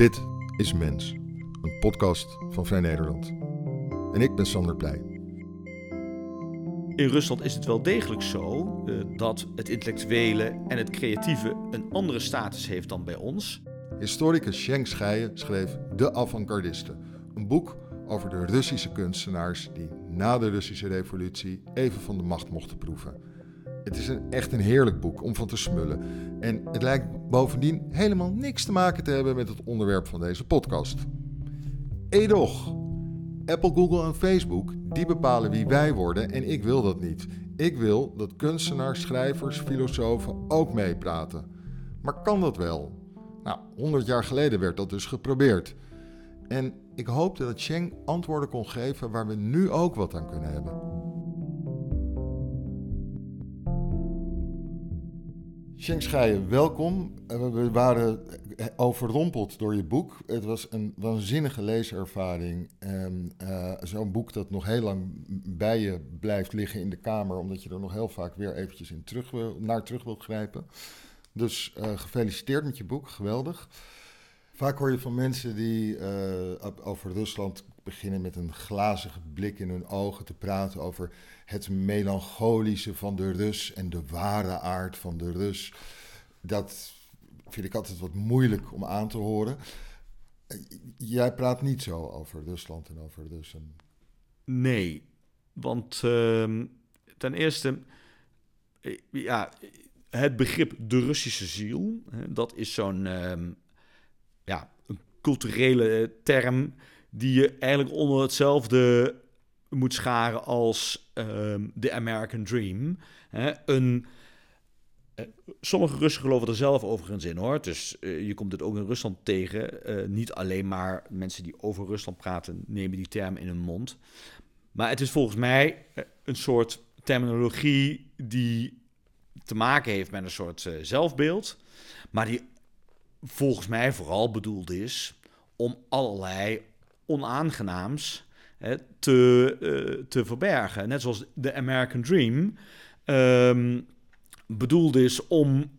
Dit is Mens, een podcast van Vrij Nederland. En ik ben Sander Pleij. In Rusland is het wel degelijk zo uh, dat het intellectuele en het creatieve een andere status heeft dan bij ons. Historicus Schenk Scheijen schreef De Avantgardisten, een boek over de Russische kunstenaars die na de Russische revolutie even van de macht mochten proeven. Het is een, echt een heerlijk boek om van te smullen. En het lijkt bovendien helemaal niks te maken te hebben met het onderwerp van deze podcast. Edoch. Apple, Google en Facebook, die bepalen wie wij worden en ik wil dat niet. Ik wil dat kunstenaars, schrijvers, filosofen ook meepraten. Maar kan dat wel? Nou, 100 jaar geleden werd dat dus geprobeerd. En ik hoopte dat Cheng antwoorden kon geven waar we nu ook wat aan kunnen hebben. Sheng Scheijen, welkom. Eh, we waren overrompeld door je boek. Het was een waanzinnige leeservaring. uh, Zo'n boek dat nog heel lang bij je blijft liggen in de kamer, omdat je er nog heel vaak weer eventjes in terug wil, naar terug wilt grijpen. Dus uh, gefeliciteerd met je boek, geweldig. Vaak hoor je van mensen die over Rusland beginnen met een glazige blik in hun ogen te praten over het melancholische van de Rus en de ware aard van de Rus. Dat vind ik altijd wat moeilijk om aan te horen. Jij praat niet zo over Rusland en over Russen. Nee, want uh, ten eerste, eh, ja, het begrip de Russische ziel, dat is zo'n uh, ja, culturele term die je eigenlijk onder hetzelfde moet scharen als ehm, de American Dream. Een, uh, sommige Russen geloven er zelf overigens in hoor. Dus uh, je komt het ook in Rusland tegen. Uh, niet alleen maar mensen die over Rusland praten, nemen die term in hun mond. Maar het is volgens mij een soort terminologie die te maken heeft met een soort zelfbeeld. Maar die volgens mij vooral bedoeld is om allerlei onaangenaams hè, te, uh, te verbergen. Net zoals de American Dream um, bedoeld is om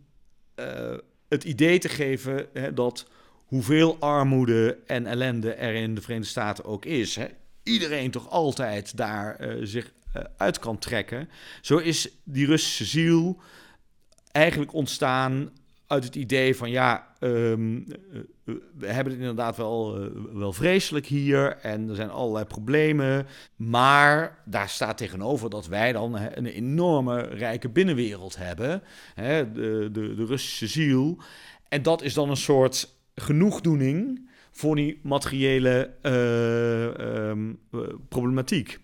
uh, het idee te geven hè, dat hoeveel armoede en ellende er in de Verenigde Staten ook is, hè, iedereen toch altijd daar uh, zich uit kan trekken. Zo is die Russische ziel eigenlijk ontstaan uit het idee van ja, um, we hebben het inderdaad wel, uh, wel vreselijk hier en er zijn allerlei problemen. Maar daar staat tegenover dat wij dan een enorme rijke binnenwereld hebben, hè, de, de, de Russische ziel. En dat is dan een soort genoegdoening voor die materiële um, problematiek.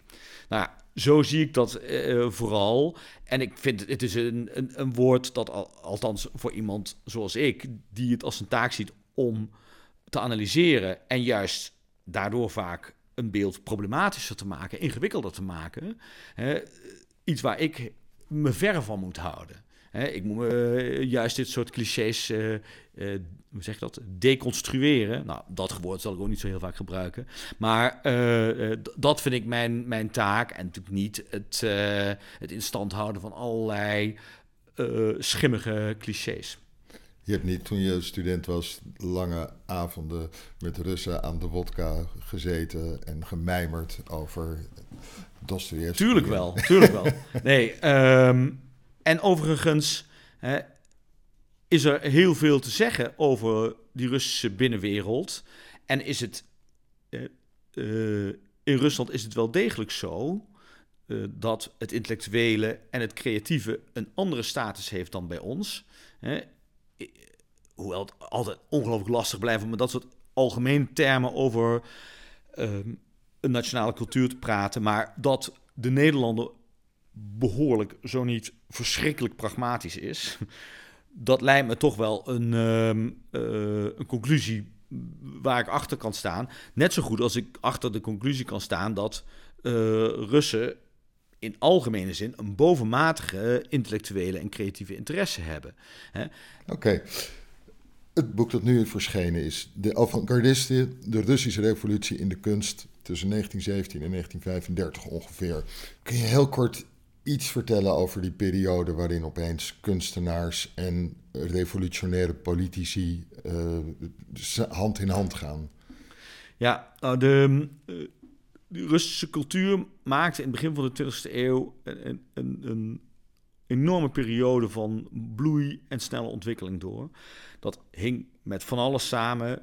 Nou, zo zie ik dat uh, vooral. En ik vind het, is een, een, een woord dat, al, althans voor iemand zoals ik, die het als een taak ziet om te analyseren en juist daardoor vaak een beeld problematischer te maken, ingewikkelder te maken. Hè, iets waar ik me ver van moet houden. Hè, ik moet uh, juist dit soort clichés, uh, uh, hoe zeg je dat, deconstrueren. Nou, dat woord zal ik ook niet zo heel vaak gebruiken. Maar dat vind ik mijn, mijn taak. En natuurlijk niet het, het in stand houden van allerlei schimmige clichés. Je hebt niet toen je student was lange avonden met Russen aan de wodka gezeten en gemijmerd over Dostoevsky. Tuurlijk wel, tuurlijk wel. Nee, um, en overigens hè, is er heel veel te zeggen over die Russische binnenwereld. En is het uh, in Rusland is het wel degelijk zo uh, dat het intellectuele en het creatieve een andere status heeft dan bij ons. Hè. Hoewel het altijd ongelooflijk lastig blijft om met dat soort algemene termen over ehm, een nationale cultuur te praten. Maar dat de Nederlander behoorlijk, zo niet verschrikkelijk pragmatisch is, dat lijkt me toch wel een, uh, uh, een conclusie waar ik achter kan staan. Net zo goed als ik achter de conclusie kan staan dat uh, Russen in algemene zin een bovenmatige intellectuele en creatieve interesse hebben. Oké. Het boek dat nu verschenen is De Avantgardisten, de Russische revolutie in de kunst tussen 1917 en 1935 ongeveer. Kun je heel kort iets vertellen over die periode waarin opeens kunstenaars en revolutionaire politici uh, hand in hand gaan? Ja, nou de, de Russische cultuur maakte in het begin van de 20e eeuw een, een, een enorme periode van bloei en snelle ontwikkeling door. Dat hing met van alles samen.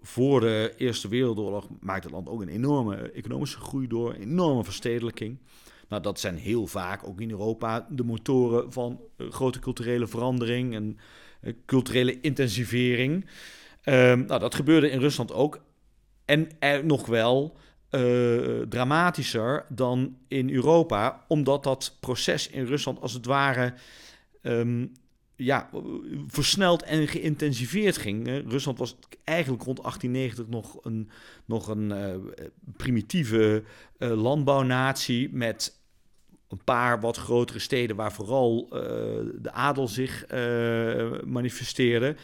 Voor de Eerste Wereldoorlog maakte het land ook een enorme economische groei door, een enorme verstedelijking. Nou, dat zijn heel vaak ook in Europa de motoren van eh, grote culturele verandering en uh, culturele intensivering. Um, nou, dat gebeurde in Rusland ook. En er nog wel uh, dramatischer dan in Europa, omdat dat proces in Rusland als het ware um, ja, versneld en geïntensiveerd ging. Rusland was eigenlijk rond 1890 nog een, nog een primitieve landbouwnatie met een paar wat grotere steden waar vooral de adel zich manifesteerde.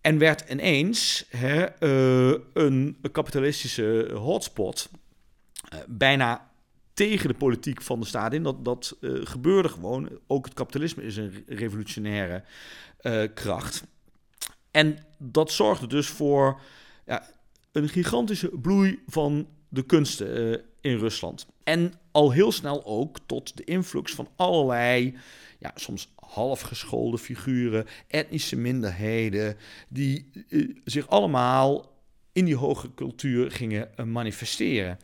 En werd ineens hè, uh, een kapitalistische hotspot. Bijna tegen de politiek van de staat in. Dat, dat gebeurde gewoon. Ook het kapitalisme is een revolutionaire kracht. En dat zorgde dus voor ja, een gigantische bloei van de kunsten in Rusland. En al heel snel ook tot de influx van allerlei, ja, soms halfgeschoolde figuren, etnische minderheden, die uh, zich allemaal in die hoge cultuur gingen uh, manifesteren.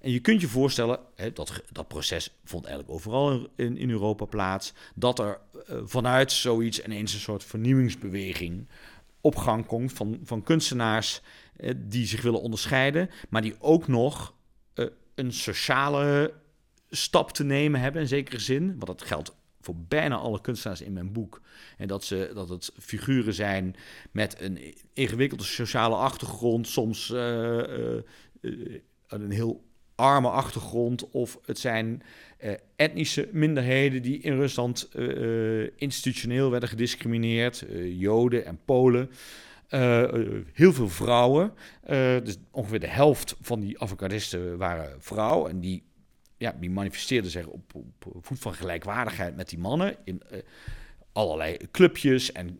En je kunt je voorstellen, hè, dat, dat proces vond eigenlijk overal in, in Europa plaats, dat er uh, vanuit zoiets ineens een soort vernieuwingsbeweging op gang komt van, van kunstenaars die zich willen onderscheiden, maar die ook nog een sociale stap te nemen hebben in zekere zin. Want dat geldt voor bijna alle kunstenaars in mijn boek. En dat, ze, dat het figuren zijn met een ingewikkelde sociale achtergrond, soms uh, uh, uh, een heel arme achtergrond, of het zijn etnische minderheden die in Rusland institutioneel werden gediscrimineerd, Joden en Polen. Heel veel vrouwen. dus ongeveer de helft van die avocadisten waren vrouw. En die ja, die manifesteerde zich op, op voet van gelijkwaardigheid met die mannen in allerlei clubjes en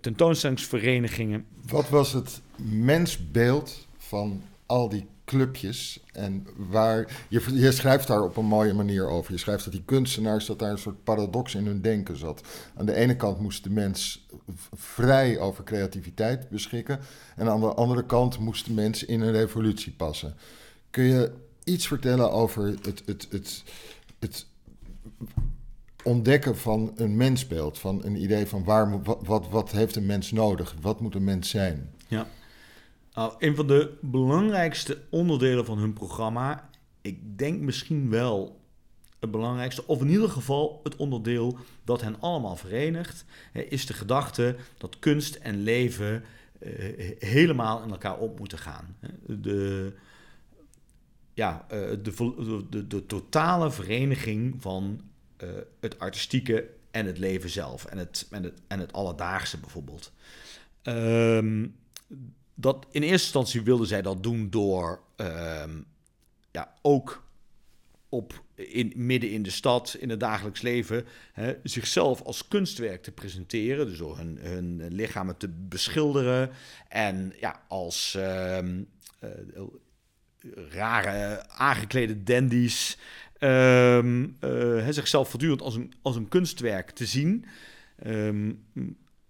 tentoonstellingsverenigingen. Wat was het mensbeeld van al die clubjes en waar je, je schrijft daar op een mooie manier over. Je schrijft dat die kunstenaars dat daar een soort paradox in hun denken zat. Aan de ene kant moest de mens vrij over creativiteit beschikken en aan de andere kant moest de mens in een revolutie passen. Kun je iets vertellen over het, het, het, het ontdekken van een mensbeeld, van een idee van waar, wat, wat, heeft een mens nodig, wat moet een mens zijn? Ja, nou, een van de belangrijkste onderdelen van hun programma, ik denk misschien wel het belangrijkste, of in ieder geval het onderdeel dat hen allemaal verenigt, is de gedachte dat kunst en leven eh, helemaal in elkaar op moeten gaan. De, ja, uh, de, de, de, totale vereniging van uh, het artistieke en het leven zelf. En het, en het, en het alledaagse bijvoorbeeld. Um, dat, in eerste instantie wilden zij dat doen door um, ja, ook op, in, midden in de stad, in het dagelijks leven, hè, zichzelf als kunstwerk te presenteren. Dus door hun, hun lichamen te beschilderen. En ja, als um, uh, rare aangeklede dandies. Um, uh, zichzelf voortdurend als een, als een kunstwerk te zien.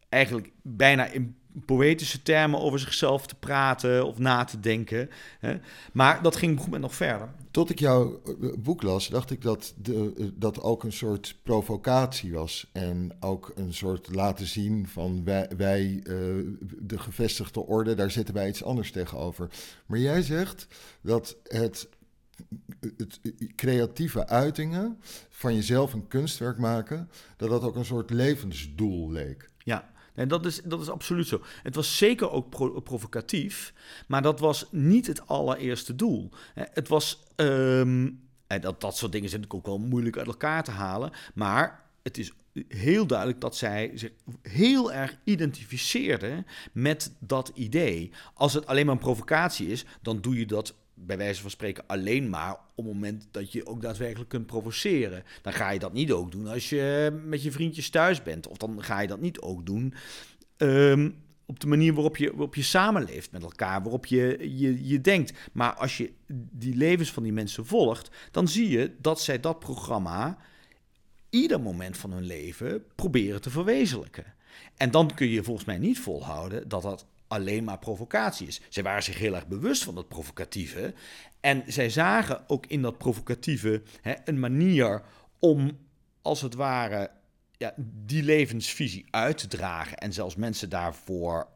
Eigenlijk bijna in poëtische termen over zichzelf te praten of na te denken. Hè. Maar dat ging op nog verder. Tot ik jouw eh, boek las, dacht ik dat de, eh, dat ook een soort provocatie was. En ook een soort laten zien van wij, wij de gevestigde orde, daar zitten wij iets anders tegenover. Maar jij zegt dat het het, creatieve uitingen van jezelf een kunstwerk maken, dat dat ook een soort levensdoel leek. Ja, en dat is, dat is absoluut zo. Het was zeker ook provocatief, maar dat was niet het allereerste doel. Het was, um, en dat, dat soort dingen zijn natuurlijk ook wel moeilijk uit elkaar te halen, maar het is heel duidelijk dat zij zich heel erg identificeerden met dat idee. Als het alleen maar een provocatie is, dan doe je dat bij wijze van spreken alleen maar op het moment dat je ook daadwerkelijk kunt provoceren. Dan ga je dat niet ook doen als je met je vriendjes thuis bent. Of dan ga je dat niet ook doen ehm, op de manier waarop je, waarop je samenleeft met elkaar, waarop je, je, je denkt. Maar als je die levens van die mensen volgt, dan zie je dat zij dat programma ieder moment van hun leven proberen te verwezenlijken. En dan kun je volgens mij niet volhouden dat dat alleen maar provocatie is. Zij waren zich heel erg bewust van dat provocatieve. En zij zagen ook in dat provocatieve hè, een manier om, als het ware, ja, die levensvisie uit te dragen. En zelfs mensen daarvoor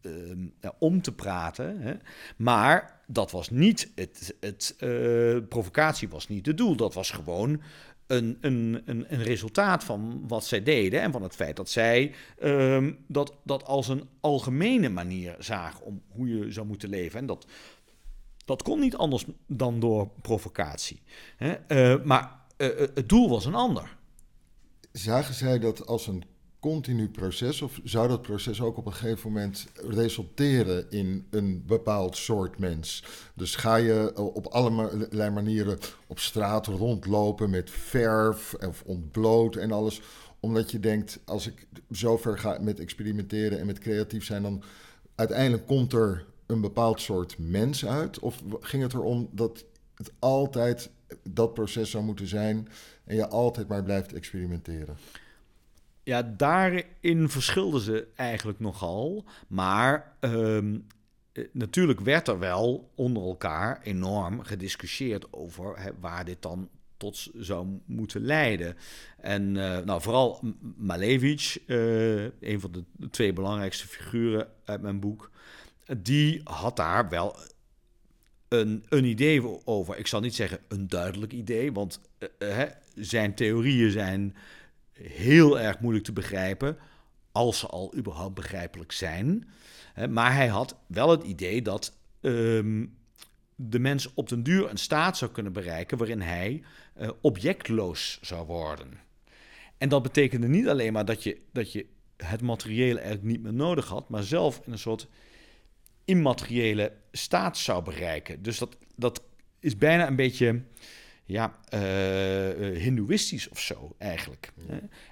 ehm, om te praten. Hè. Maar dat was niet het. het uh, provocatie was niet het doel. Dat was gewoon een, een, een, een, resultaat van wat zij deden en van het feit dat zij um, dat, dat als een algemene manier zagen om hoe je zou moeten leven. En dat, dat kon niet anders dan door provocatie. Hè? Uh, maar uh, het doel was een ander. Zagen zij dat als een continu proces? Of zou dat proces ook op een gegeven moment resulteren in een bepaald soort mens? Dus ga je op allerlei manieren op straat rondlopen met verf of ontbloot en alles, omdat je denkt: als ik zo ver ga met experimenteren en met creatief zijn, dan uiteindelijk komt er een bepaald soort mens uit? Of ging het erom dat het altijd dat proces zou moeten zijn en je altijd maar blijft experimenteren? Ja, daarin verschilden ze eigenlijk nogal. Maar um, natuurlijk werd er wel onder elkaar enorm gediscussieerd over waar dit dan tot zou moeten leiden. En uh, nou, vooral Malevich, uh, een van de twee belangrijkste figuren uit mijn boek, die had daar wel een, een idee over. Ik zal niet zeggen een duidelijk idee, want zijn theorieën zijn heel erg moeilijk te begrijpen, als ze al überhaupt begrijpelijk zijn. Maar hij had wel het idee dat ehm, de mens op den duur een staat zou kunnen bereiken waarin hij uh, objectloos zou worden. En dat betekende niet alleen maar dat je, dat je het materiële eigenlijk niet meer nodig had, maar zelf in een soort immateriële staat zou bereiken. Dus dat, dat is bijna een beetje ja, uh, hindoeïstisch of zo eigenlijk.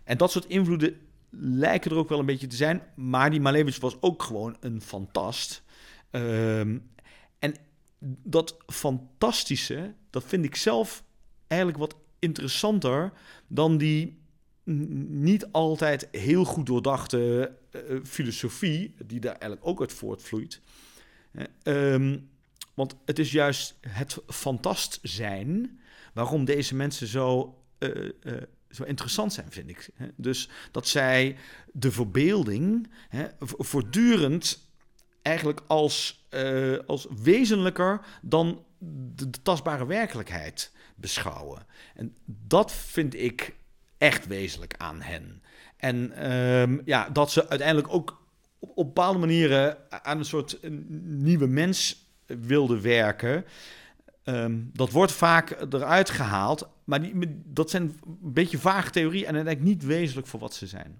En dat soort invloeden lijken er ook wel een beetje te zijn. Maar die Malevich was ook gewoon een fantast. Um, en dat fantastische, dat vind ik zelf eigenlijk wat interessanter dan die niet altijd heel goed doordachte uh, filosofie, die daar eigenlijk ook uit voortvloeit. Um, want het is juist het fantast zijn waarom deze mensen zo, uh, uh, zo interessant zijn, vind ik. Dus dat zij de verbeelding hè, voortdurend eigenlijk als, uh, als wezenlijker dan de, tastbare werkelijkheid beschouwen. En dat vind ik echt wezenlijk aan hen. En uh, ja, dat ze uiteindelijk ook op bepaalde manieren aan een soort nieuwe mens wilden werken. Um, dat wordt vaak eruit gehaald, maar die, dat zijn een beetje vage theorieën en eigenlijk niet wezenlijk voor wat ze zijn.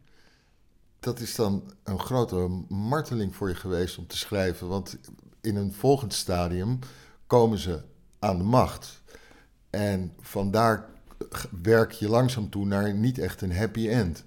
Dat is dan een grote marteling voor je geweest om te schrijven, want in een volgend stadium komen ze aan de macht. En vandaar werk je langzaam toe naar niet echt een happy end.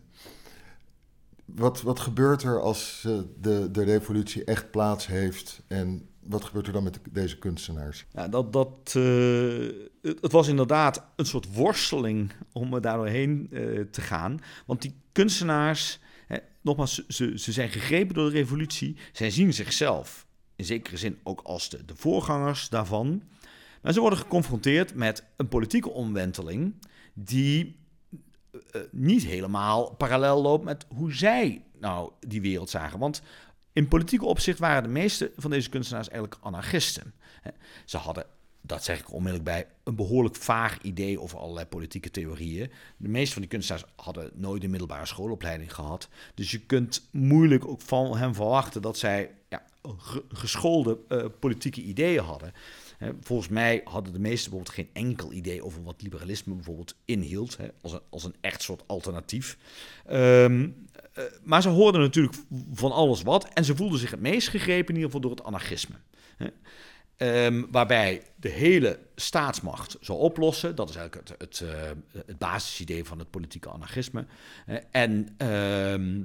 Wat, wat gebeurt er als de, de revolutie echt plaats heeft en wat gebeurt er dan met deze kunstenaars? Ja, dat, dat, uh, het, was inderdaad een soort worsteling om daar doorheen uh, te gaan. Want die kunstenaars, hè, nogmaals, ze, ze zijn gegrepen door de revolutie. Zij zien zichzelf in zekere zin ook als de, de voorgangers daarvan. Maar ze worden geconfronteerd met een politieke omwenteling die uh, niet helemaal parallel loopt met hoe zij nou die wereld zagen. Want in politieke opzicht waren de meeste van deze kunstenaars eigenlijk anarchisten. Ze hadden, dat zeg ik onmiddellijk bij, een behoorlijk vaag idee over allerlei politieke theorieën. De meeste van die kunstenaars hadden nooit een middelbare schoolopleiding gehad. Dus je kunt moeilijk ook van hen verwachten dat zij ja, geschoolde uh, politieke ideeën hadden. Volgens mij hadden de meesten bijvoorbeeld geen enkel idee over wat liberalisme bijvoorbeeld inhield, als, een, als een echt soort alternatief. Um, uh, maar ze hoorden natuurlijk van alles wat en ze voelden zich het meest gegrepen in ieder geval door het anarchisme. Ehm, waarbij de hele staatsmacht zou oplossen. Dat is eigenlijk het, het, uh, het basisidee van het politieke anarchisme. en ehm,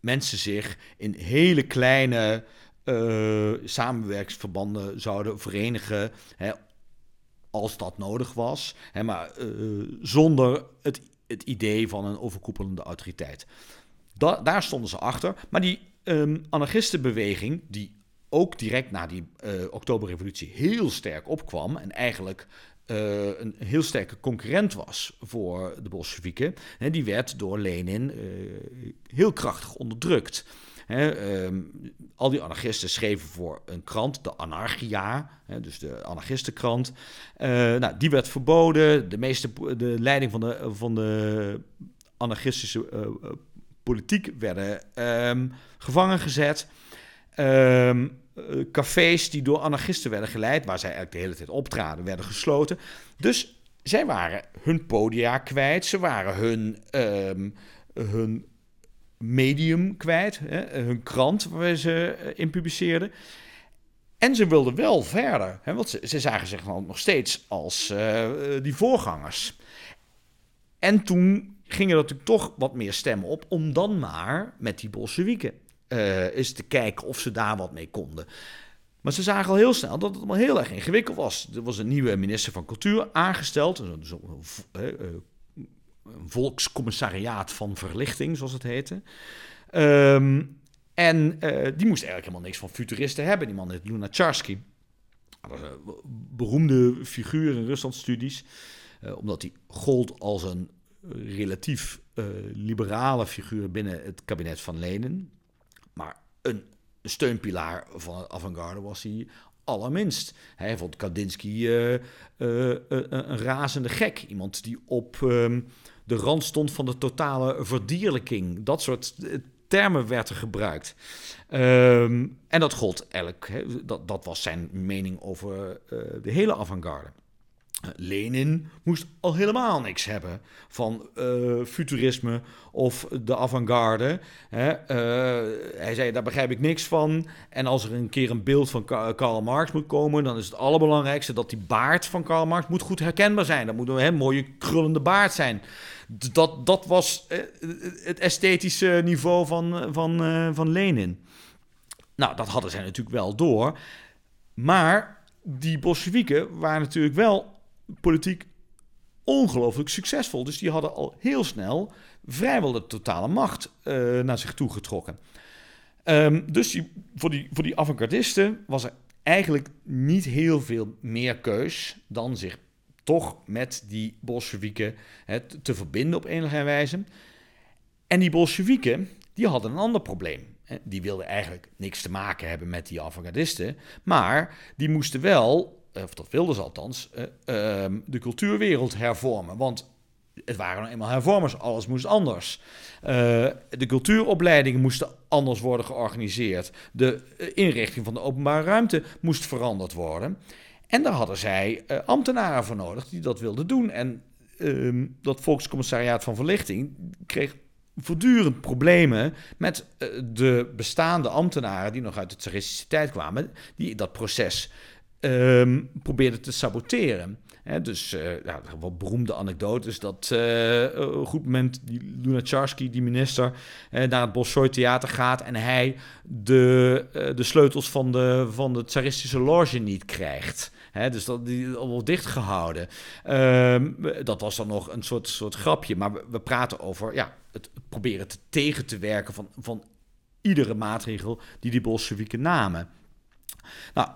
mensen zich in hele kleine uh, samenwerksverbanden zouden verenigen. Hè, als dat nodig was. Hè, maar uh, zonder het, het idee van een overkoepelende autoriteit. Da daar stonden ze achter. Maar die um, anarchistenbeweging, die ook direct na die uh, Oktoberrevolutie heel sterk opkwam en eigenlijk een heel sterke concurrent was voor de Bolsjewieken, die werd door Lenin heel krachtig onderdrukt. Um, al die anarchisten schreven voor een krant, de Anarchia, dus de anarchistenkrant. Uh, nou, die werd verboden. De, meeste, de leiding van de, van de anarchistische politiek werden um, gevangen gezet. Um, cafés die door anarchisten werden geleid, waar zij eigenlijk de hele tijd optraden, werden gesloten. Dus zij waren hun podia kwijt, ze waren hun, hun medium kwijt, hè, hun krant waar ze eh, in publiceerden. En ze wilden wel verder, hè, want ze, ze zagen zich nog steeds als uh, die voorgangers. En toen gingen er natuurlijk toch wat meer stemmen op om dan maar met die Bolsjewieken uh, eens te kijken of ze daar wat mee konden. Maar ze zagen al heel snel dat het allemaal heel erg ingewikkeld was. Er was een nieuwe minister van Cultuur aangesteld, een volkscommissariaat van verlichting, zoals het heette. Um, en uh, die moest eigenlijk helemaal niks van futuristen hebben. Die man heet een beroemde figuur in Ruslandstudies. Uh, omdat hij gold als een relatief uh, liberale figuur binnen het kabinet van Lenin. Maar een steunpilaar van het avant-garde was hij allerminst. Hij vond Kandinsky een razende gek. Iemand die op um, de rand stond van de totale verdierlijking. Dat soort termen werden gebruikt. Um, en dat gold elk. Dat, dat was zijn mening over de hele avant-garde. Lenin moest al helemaal niks hebben van uh, futurisme of de avant-garde. Hij zei, daar begrijp ik niks van. En als er een keer een beeld van Karl Marx moet komen... dan is het allerbelangrijkste dat die baard van Karl Marx moet goed herkenbaar zijn. Dat moet een mooie krullende baard zijn. Dat, dat was uh, het esthetische niveau van, van, van Lenin. Nou, dat hadden zij natuurlijk wel door. Maar die Bolsjewieken waren natuurlijk wel politiek ongelooflijk succesvol. Dus die hadden al heel snel vrijwel de totale macht uh, naar zich toe getrokken. Um, dus voor, die, voor die avant-gardisten was er eigenlijk niet heel veel meer keus dan zich toch met die Bolsjewieken te verbinden op enige wijze. En die Bolsjewieken, die hadden een ander probleem. Die wilden eigenlijk niks te maken hebben met die avant-gardisten, maar die moesten wel of dat wilden ze althans, uh, uh, de cultuurwereld hervormen. Want het waren nou eenmaal hervormers, alles moest anders. Uh, de cultuuropleidingen moesten anders worden georganiseerd. De eh, inrichting van de openbare ruimte moest veranderd worden. En daar hadden zij uh, ambtenaren voor nodig die dat wilden doen. En ehm, dat Volkscommissariaat van Verlichting kreeg voortdurend problemen met de bestaande ambtenaren die nog uit de tsaristische tijd kwamen, die dat proces um, probeerde te saboteren. Dus ja, wat beroemde anekdotes dat op een goed moment die Lunacharski, die minister, naar het Bolshoi Theater gaat en hij de, de sleutels van de, van de tsaristische loge niet krijgt. He, dus dat die allemaal dichtgehouden. Um, dat was dan nog een soort, soort grapje. Maar we, praten over ja, het proberen te tegen te werken van, van iedere maatregel die die Bolsjewieken namen. Nou,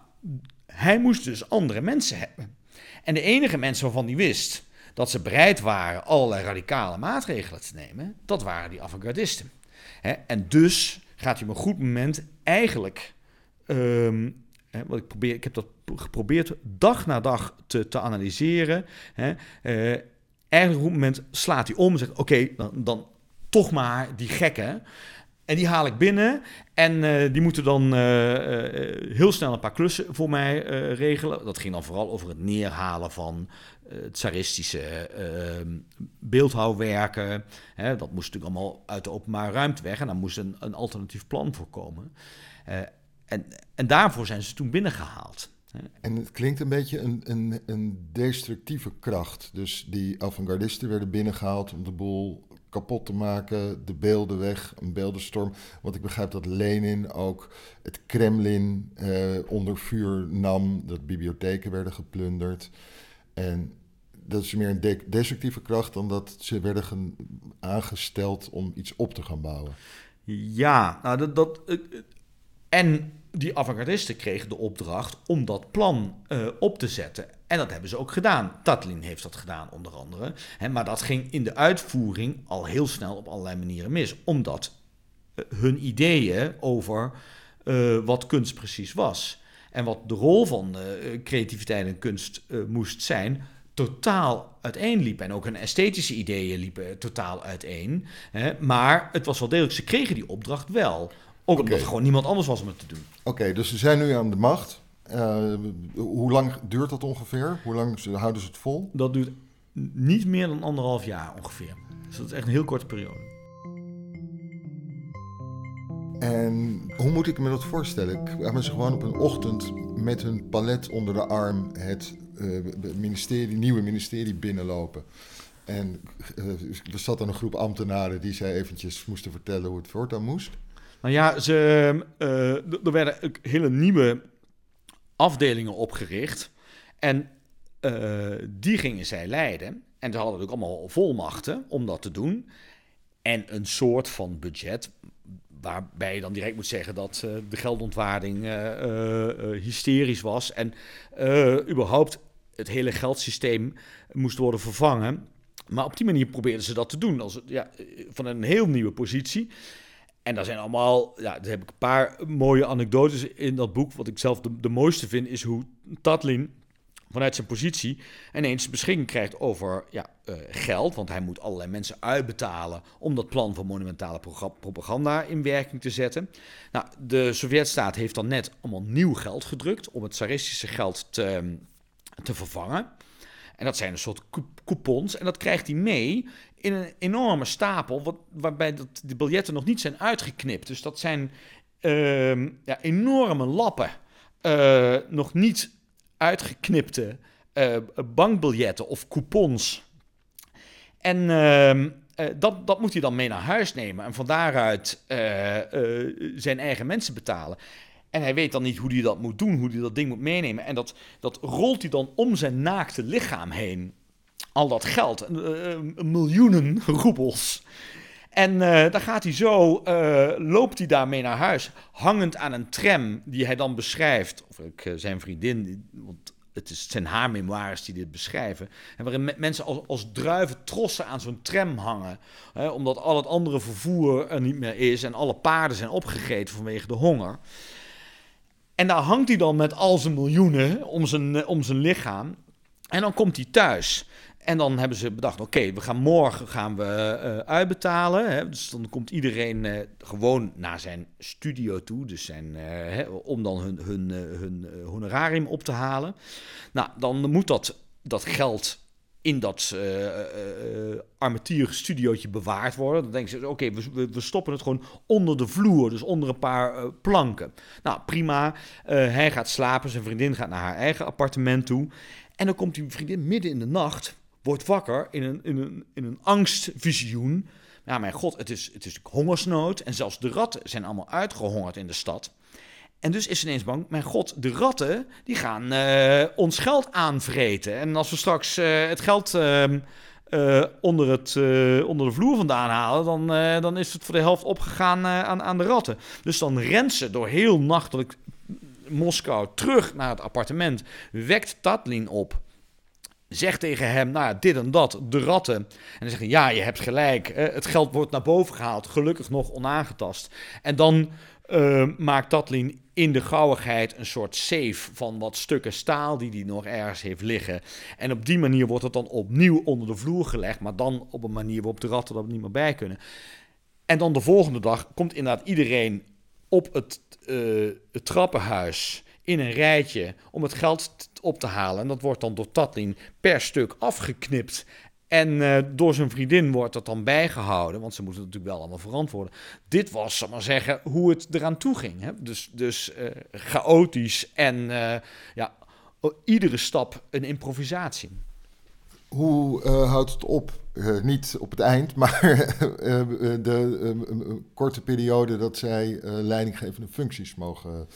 hij moest dus andere mensen hebben. En de enige mensen waarvan hij wist dat ze bereid waren allerlei radicale maatregelen te nemen, dat waren die avant-gardisten. En dus gaat hij op een goed moment eigenlijk. Um, wat ik, probeer, ik heb dat geprobeerd dag na dag te, te analyseren. Hè, uh, eigenlijk op een moment slaat hij om en zegt: Oké, dan, dan toch maar die gekken. En die haal ik binnen en uh, die moeten dan uh, heel snel een paar klussen voor mij regelen. Dat ging dan vooral over het neerhalen van tsaristische ehm, beeldhouwwerken. Hè, dat moest natuurlijk allemaal uit de openbare ruimte weg en daar moest een, een alternatief plan voor komen. en, en daarvoor zijn ze toen binnengehaald. En het klinkt een beetje een, een, een destructieve kracht. Dus die avant-gardisten werden binnengehaald om de boel kapot te maken, de beelden weg, een beeldenstorm. Want ik begrijp dat Lenin ook het Kremlin eh, onder vuur nam, dat bibliotheken werden geplunderd. En dat is meer een destructieve kracht dan dat ze werden aangesteld om iets op te gaan bouwen. Ja, nou dat. dat en die avant kregen de opdracht om dat plan uh, op te zetten. En dat hebben ze ook gedaan. Tatlin heeft dat gedaan, onder andere. Hè, maar dat ging in de uitvoering al heel snel op allerlei manieren mis. Omdat uh, hun ideeën over uh, wat kunst precies was. En wat de rol van creativiteit en kunst moest zijn, totaal uiteenliepen. En ook hun esthetische ideeën liepen totaal uiteen. Hè? Maar het was wel degelijk, ze kregen die opdracht wel. Ook omdat er gewoon niemand anders was om het te doen. Oké, dus ze zijn nu aan de macht. Uh, hoe lang duurt dat ongeveer? Hoe lang houden ze het vol? Dat duurt niet meer dan anderhalf jaar ongeveer. Dus dat is echt een heel korte periode. En hoe moet ik me dat voorstellen? Hebben ze gewoon op een ochtend met hun palet onder de arm het uh, ministerie, nieuwe ministerie binnenlopen? En uh, er zat dan een groep ambtenaren die zij eventjes moesten vertellen hoe het voortaan moest. Nou ja, ze, uh, er werden hele nieuwe afdelingen opgericht. En uh, die gingen zij leiden. En ze hadden ook allemaal volmachten om dat te doen. En een soort van budget. Waarbij je dan direct moet zeggen dat uh, de geldontwaarding hysterisch was. En überhaupt het hele geldsysteem moest worden vervangen. Maar op die manier probeerden ze dat te doen. Als, ja, van een heel nieuwe positie. En daar zijn allemaal, ja, daar heb ik een paar mooie anekdotes in dat boek. Wat ik zelf de, mooiste vind, is hoe Tatlin vanuit zijn positie ineens beschikking krijgt over ja, uh, geld. Want hij moet allerlei mensen uitbetalen om dat plan van monumentale propaganda in werking te zetten. Nou, de Sovjetstaat heeft dan net allemaal nieuw geld gedrukt om het tsaristische geld te, te vervangen. En dat zijn een soort coupons. En dat krijgt hij mee in een enorme stapel, waarbij dat, de biljetten nog niet zijn uitgeknipt. Dus dat zijn uh, ja, enorme lappen, uh, nog niet uitgeknipte uh, bankbiljetten of coupons. En ehm, eh, dat, dat moet hij dan mee naar huis nemen en van daaruit zijn eigen mensen betalen. En hij weet dan niet hoe hij dat moet doen, hoe hij dat ding moet meenemen. En dat, dat rolt hij dan om zijn naakte lichaam heen al dat geld, uh, miljoenen roebels. En uh, dan gaat hij zo, uh, loopt hij daarmee naar huis, hangend aan een tram die hij dan beschrijft. Of ik, zijn vriendin, want het, is, zijn haar memoires die dit beschrijven. En waarin mensen als, als druiven trossen aan zo'n tram hangen. Hè, omdat al het andere vervoer er niet meer is en alle paarden zijn opgegeten vanwege de honger. En daar hangt hij dan met al zijn miljoenen om zijn, om zijn lichaam. En dan komt hij thuis. En dan hebben ze bedacht, oké, we gaan morgen gaan we uh, uitbetalen. Hè? Dus dan komt iedereen uh, gewoon naar zijn studio toe, dus zijn, hè, om dan hun, hun, hun honorarium op te halen. Nou, dan moet dat, dat geld in dat armetierige studiootje bewaard worden. Dan denken ze, oké, we, we, stoppen het gewoon onder de vloer, dus onder een paar planken. Nou, prima. hij gaat slapen, zijn vriendin gaat naar haar eigen appartement toe. En dan komt die vriendin midden in de nacht wordt wakker in een, in een, in een angstvisioen. Ja, mijn god, het is, het is hongersnood. En zelfs de ratten zijn allemaal uitgehongerd in de stad. En dus is ze ineens bang, mijn god, de ratten die gaan uh, ons geld aanvreten. En als we straks uh, het geld uh, onder, het, onder de vloer vandaan halen, dan, dan is het voor de helft opgegaan aan, aan de ratten. Dus dan rent ze door heel nachtelijk Moskou terug naar het appartement, wekt Tatlin op zegt tegen hem, nou, dit en dat, de ratten. En dan zegt hij, ja, je hebt gelijk, het geld wordt naar boven gehaald, gelukkig nog onaangetast. En dan maakt Tatlin in de gauwigheid een soort safe van wat stukken staal die hij nog ergens heeft liggen. En op die manier wordt het dan opnieuw onder de vloer gelegd, maar dan op een manier waarop de ratten er niet meer bij kunnen. En dan de volgende dag komt inderdaad iedereen op het, uh, het trappenhuis in een rijtje om het geld op te halen. En dat wordt dan door Tatlin per stuk afgeknipt. En uh, door zijn vriendin wordt dat dan bijgehouden, want ze moeten natuurlijk wel allemaal verantwoorden. Dit was, zal maar zeggen, hoe het eraan toe ging. Hè? Dus, dus uh, chaotisch en uh, ja, iedere stap een improvisatie. Hoe houdt het op? Niet op het eind, maar de korte periode dat zij leidinggevende functies mogen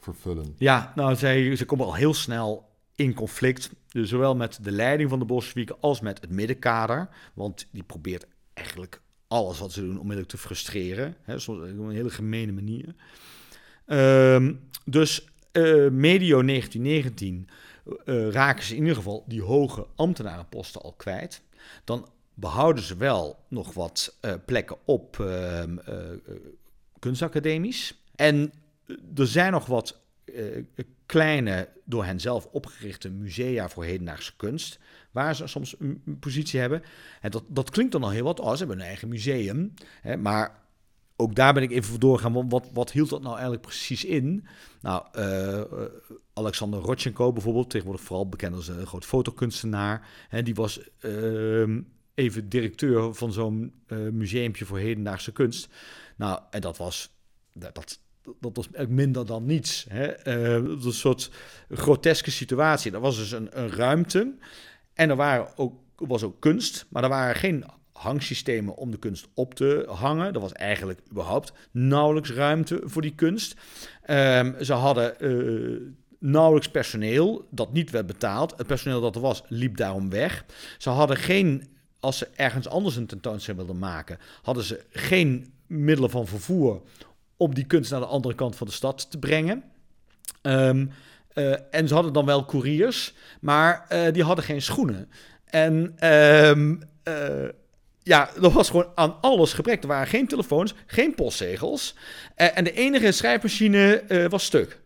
vervullen. Ja, nou, zij, ze komen al heel snel in conflict. Dus zowel met de leiding van de Bolsjewieken als met het middenkader. Want die probeert eigenlijk alles wat ze doen onmiddellijk te frustreren. Hè, op een hele gemene manier. Um, dus medio 1919 uh, raken ze in ieder geval die hoge ambtenarenposten al kwijt. Dan behouden ze wel nog wat uh, plekken op uh, kunstacademies. En er zijn nog wat kleine, door hen zelf opgerichte musea voor hedendaagse kunst, waar ze soms een positie hebben. En dat, dat klinkt dan al heel wat. Oh, ze hebben een eigen museum. Hè, maar ook daar ben ik even voor doorgaan. Wat, wat hield dat nou eigenlijk precies in? Nou, uh, Alexander Rodchenko bijvoorbeeld, tegenwoordig vooral bekend als een groot fotokunstenaar. Hè, die was uh, even directeur van zo'n uh, museumpje voor hedendaagse kunst. Nou, en dat was, dat, dat, dat was minder dan niets. Hè? een soort groteske situatie. Er was dus een, een ruimte en er waren ook, was ook kunst, maar er waren geen hangsystemen om de kunst op te hangen. Er was eigenlijk überhaupt nauwelijks ruimte voor die kunst. Um, ze hadden uh, nauwelijks personeel dat niet werd betaald. Het personeel dat er was, liep daarom weg. Ze hadden geen, als ze ergens anders een tentoonstelling wilden maken, hadden ze geen middelen van vervoer om die kunst naar de andere kant van de stad te brengen. Um, uh, en ze hadden dan wel couriers, maar uh, die hadden geen schoenen. En um, uh, ja, er was gewoon aan alles gebrek. Er waren geen telefoons, geen postzegels. En de enige schrijfmachine was stuk.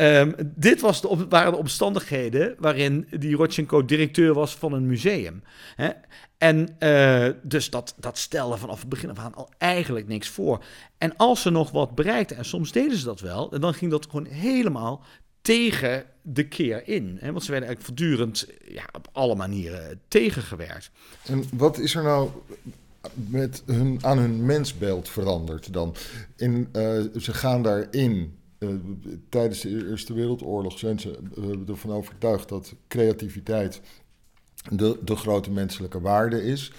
Um, dit was de, waren de omstandigheden waarin die Rodchenko directeur was van een museum. Hè? En uh, dus dat, dat stelde vanaf het begin af aan al eigenlijk niks voor. En als ze nog wat bereikten, en soms deden ze dat wel, dan ging dat gewoon helemaal tegen de keer in. Hè? Want ze werden eigenlijk voortdurend ja, op alle manieren tegengewerkt. En wat is er nou met hun, aan hun mensbeeld veranderd dan? In, uh, ze gaan daarin. Uh, tijdens de Eerste Wereldoorlog zijn ze uh, ervan overtuigd dat creativiteit de, de grote menselijke waarde is.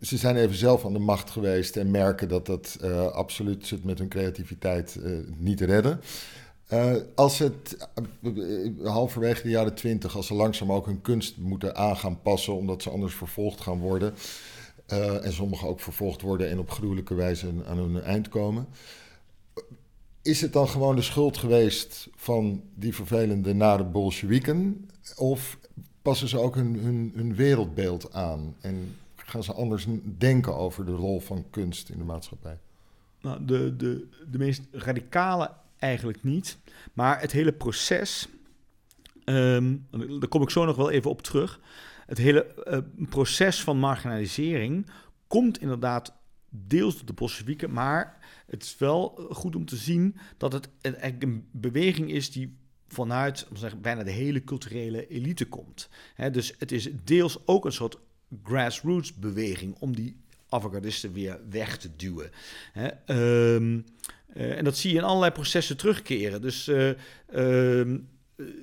ze zijn even zelf aan de macht geweest en merken dat dat absoluut zit met hun creativiteit niet redden. Als het halverwege de jaren twintig, als ze langzaam ook hun kunst moeten aan gaan passen, omdat ze anders vervolgd gaan worden, en sommigen ook vervolgd worden en op gruwelijke wijze aan hun eind komen, is het dan gewoon de schuld geweest van die vervelende nare Bolsjewieken? Of passen ze ook hun, hun, hun wereldbeeld aan en gaan ze anders denken over de rol van kunst in de maatschappij? Nou, de, de, de meest radicale eigenlijk niet. Maar het hele proces, um, daar kom ik zo nog wel even op terug. Het hele uh, proces van marginalisering komt inderdaad deels door de Bolsjewieken, maar het is wel goed om te zien dat het een beweging is die vanuit zeggen, bijna de hele culturele elite komt. Dus het is deels ook een soort grassroots beweging om die avant weer weg te duwen. He, um, uh, en dat zie je in allerlei processen terugkeren. Dus uh, uh,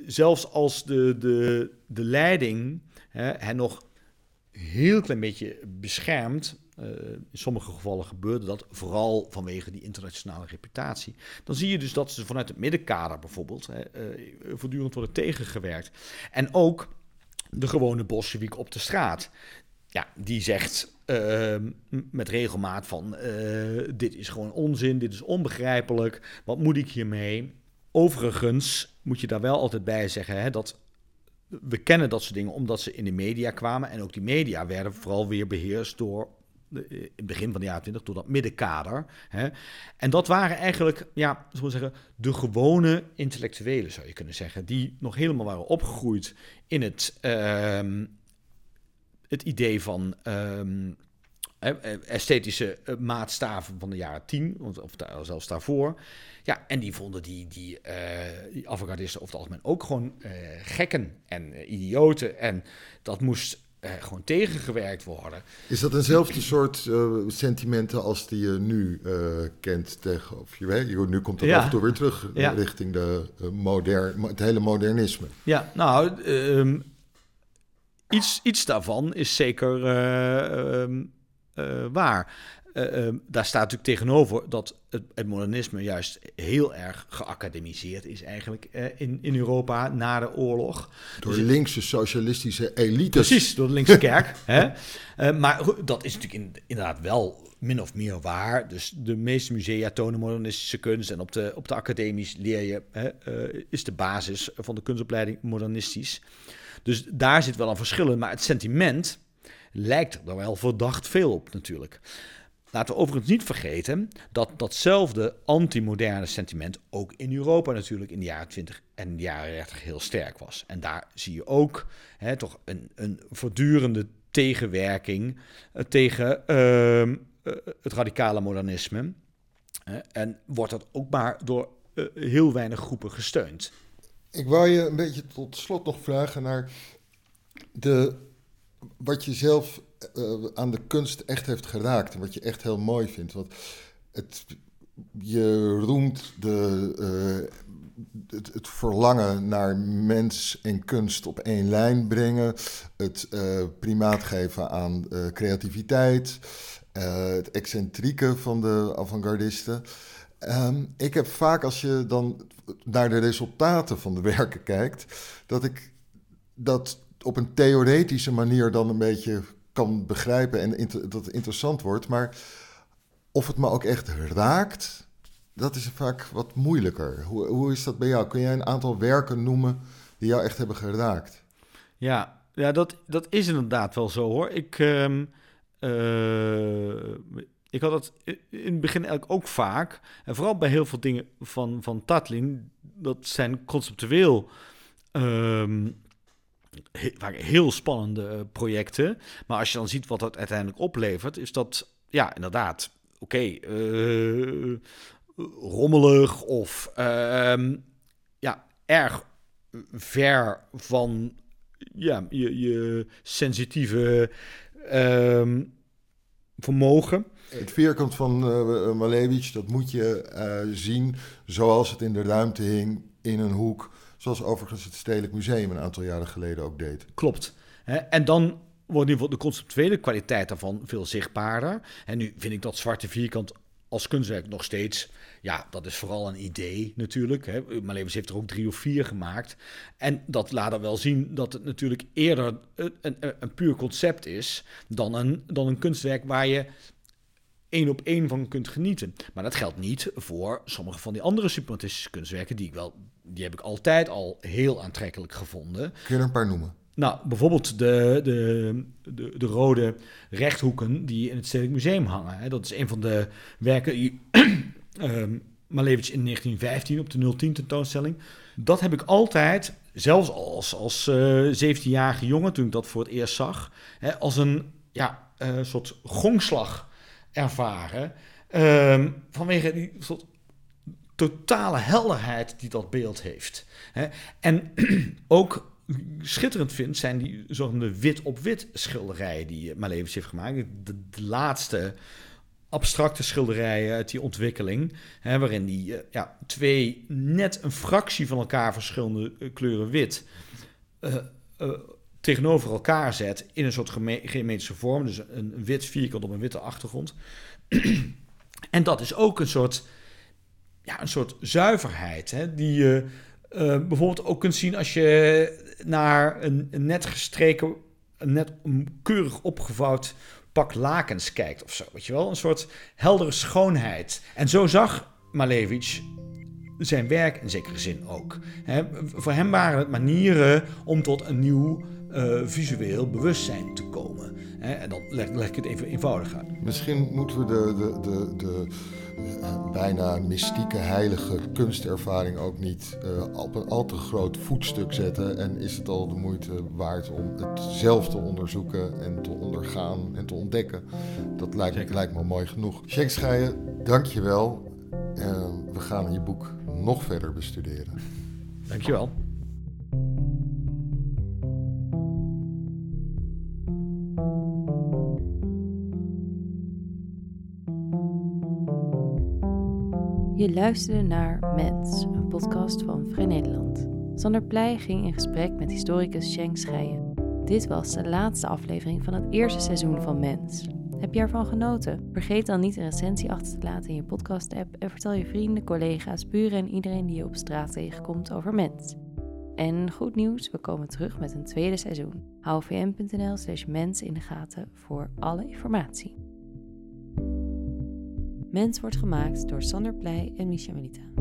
zelfs als de, de, de leiding hè, hen nog heel klein beetje beschermt, uh, in sommige gevallen gebeurde dat vooral vanwege die internationale reputatie. Dan zie je dus dat ze vanuit het middenkader bijvoorbeeld hè, voortdurend worden tegengewerkt. En ook de gewone Bolshevik op de straat. Ja, die zegt uh, met regelmaat van uh, dit is gewoon onzin, dit is onbegrijpelijk, wat moet ik hiermee? Overigens moet je daar wel altijd bij zeggen hè, dat we kennen dat soort dingen omdat ze in de media kwamen en ook die media werden vooral weer beheerst door in het begin van de jaren 20 door dat middenkader. Hè. En dat waren eigenlijk, ja, we zeggen, de gewone intellectuelen, zou je kunnen zeggen, die nog helemaal waren opgegroeid in het, uh, het idee van um, esthetische eh, maatstaven van de jaren tien, of zelfs daarvoor. Ja, en die vonden die, die, uh, die avant over het algemeen ook gewoon gekken en idioten. En dat moest eh, gewoon tegengewerkt worden. Is dat eenzelfde soort uh, sentimenten als die je nu uh, kent tegenover je? Nu komt dat ja. af en toe weer terug ja. richting de, modern, het hele modernisme. Ja, nou, um, iets, iets daarvan is zeker um, waar. Uh, daar staat natuurlijk tegenover dat het, het, modernisme juist heel erg geacademiseerd is eigenlijk uh, in, in Europa na de oorlog. Door dus linkse socialistische elites. Precies, door de linkse kerk. hè? Uh, maar dat is natuurlijk in, inderdaad wel min of meer waar. Dus de meeste musea tonen modernistische kunst en op de, op de academies leer je, hè, is de basis van de kunstopleiding modernistisch. Dus daar zit wel een verschil in, maar het sentiment lijkt er wel verdacht veel op natuurlijk. Laten we overigens niet vergeten dat datzelfde antimoderne sentiment ook in Europa natuurlijk in de jaren 20 en de jaren 30 heel sterk was. En daar zie je ook hè, toch een, een voortdurende tegenwerking uh, tegen uh, het radicale modernisme. En wordt dat ook maar door eh, heel weinig groepen gesteund. Ik wou je een beetje tot slot nog vragen naar de, wat je zelf uh, aan de kunst echt heeft geraakt. En wat je echt heel mooi vindt. Want het, je roemt de, uh, het, het, verlangen naar mens en kunst op één lijn brengen. Het uh, primaat geven aan creativiteit. het excentrieke van de avant-gardisten. Um, ik heb vaak als je dan naar de resultaten van de werken kijkt, dat ik dat op een theoretische manier dan een beetje kan begrijpen en dat het interessant wordt. Maar of het me ook echt raakt, dat is vaak wat moeilijker. Hoe, hoe is dat bij jou? Kun jij een aantal werken noemen die jou echt hebben geraakt? Ja, ja dat, dat is inderdaad wel zo hoor. Ik, um, ik had het in het begin eigenlijk ook vaak. En vooral bij heel veel dingen van, van Tatlin. Dat zijn conceptueel um, waren heel spannende eh, projecten. Maar als je dan ziet wat dat uiteindelijk oplevert, is dat ja, inderdaad, oké, eh, rommelig of uh, ja, erg ver van ja, je, je sensitieve uh, vermogen. Het vierkant van uh, Malevich, dat moet je zien zoals het in de ruimte hing, in een hoek Zoals overigens het Stedelijk Museum een aantal jaren geleden ook deed. Klopt. En dan wordt in de conceptuele kwaliteit daarvan veel zichtbaarder. En nu vind ik dat zwarte vierkant als kunstwerk nog steeds, ja, dat is vooral een idee natuurlijk. Hè. Malevich heeft er ook drie of vier gemaakt. En dat laat er wel zien dat het natuurlijk eerder een, een, een puur concept is dan een, dan een kunstwerk waar je één op één van kunt genieten. Maar dat geldt niet voor sommige van die andere suprematistische kunstwerken, die ik wel, die heb ik altijd al heel aantrekkelijk gevonden. Kun je er een paar noemen? Nou, bijvoorbeeld de, de, de, de rode rechthoeken die in het Stedelijk Museum hangen. Dat is een van de werken die um, Malevich in 1915 op de 010 tentoonstelling. Dat heb ik altijd, zelfs als, als uh, eh, 17-jarige jongen, toen ik dat voor het eerst zag, hè, als een ja, uh, soort gongslag ervaren. Um, vanwege die soort totale helderheid die dat beeld heeft. En ook schitterend vind zijn die zogenaamde wit-op-wit schilderijen die Malevich heeft gemaakt. De, laatste abstracte schilderijen uit die ontwikkeling, hè, waarin die uh, ja, twee net een fractie van elkaar verschillende uh, kleuren wit tegenover elkaar zet in een soort geometrische vorm. Dus een wit vierkant op een witte achtergrond. en dat is ook een soort, ja, een soort zuiverheid hè, die je uh, bijvoorbeeld ook kunt zien als je naar een, net gestreken, een net keurig opgevouwd pak lakens kijkt of zo. Weet je wel? Een soort heldere schoonheid. En zo zag Malevich zijn werk in zekere zin ook. voor hem waren het manieren om tot een nieuw uh, visueel bewustzijn te komen. En dan leg, leg, ik het even eenvoudig uit. Misschien moeten we de, de, de, de bijna mystieke, heilige kunstervaring ook niet uh, op een al te groot voetstuk zetten. En is het al de moeite waard om het zelf te onderzoeken en te ondergaan en te ontdekken? Dat lijkt, lijkt me mooi genoeg. Schenkscheijen, dank je wel. we gaan je boek nog verder bestuderen. Dankjewel. Je luisterde naar Mens, een podcast van Vrij Nederland. Sander Pleij ging in gesprek met historicus Sheng Scheijen. Dit was de laatste aflevering van het eerste seizoen van Mens. Heb je ervan genoten? Vergeet dan niet een recensie achter te laten in je podcast-app en vertel je vrienden, collega's, buren en iedereen die je op straat tegenkomt over Mens. En goed nieuws, we komen terug met een tweede seizoen. Hou vm.nl slash mens in de gaten voor alle informatie. Mens wordt gemaakt door Sander Pleij en Misha Melita.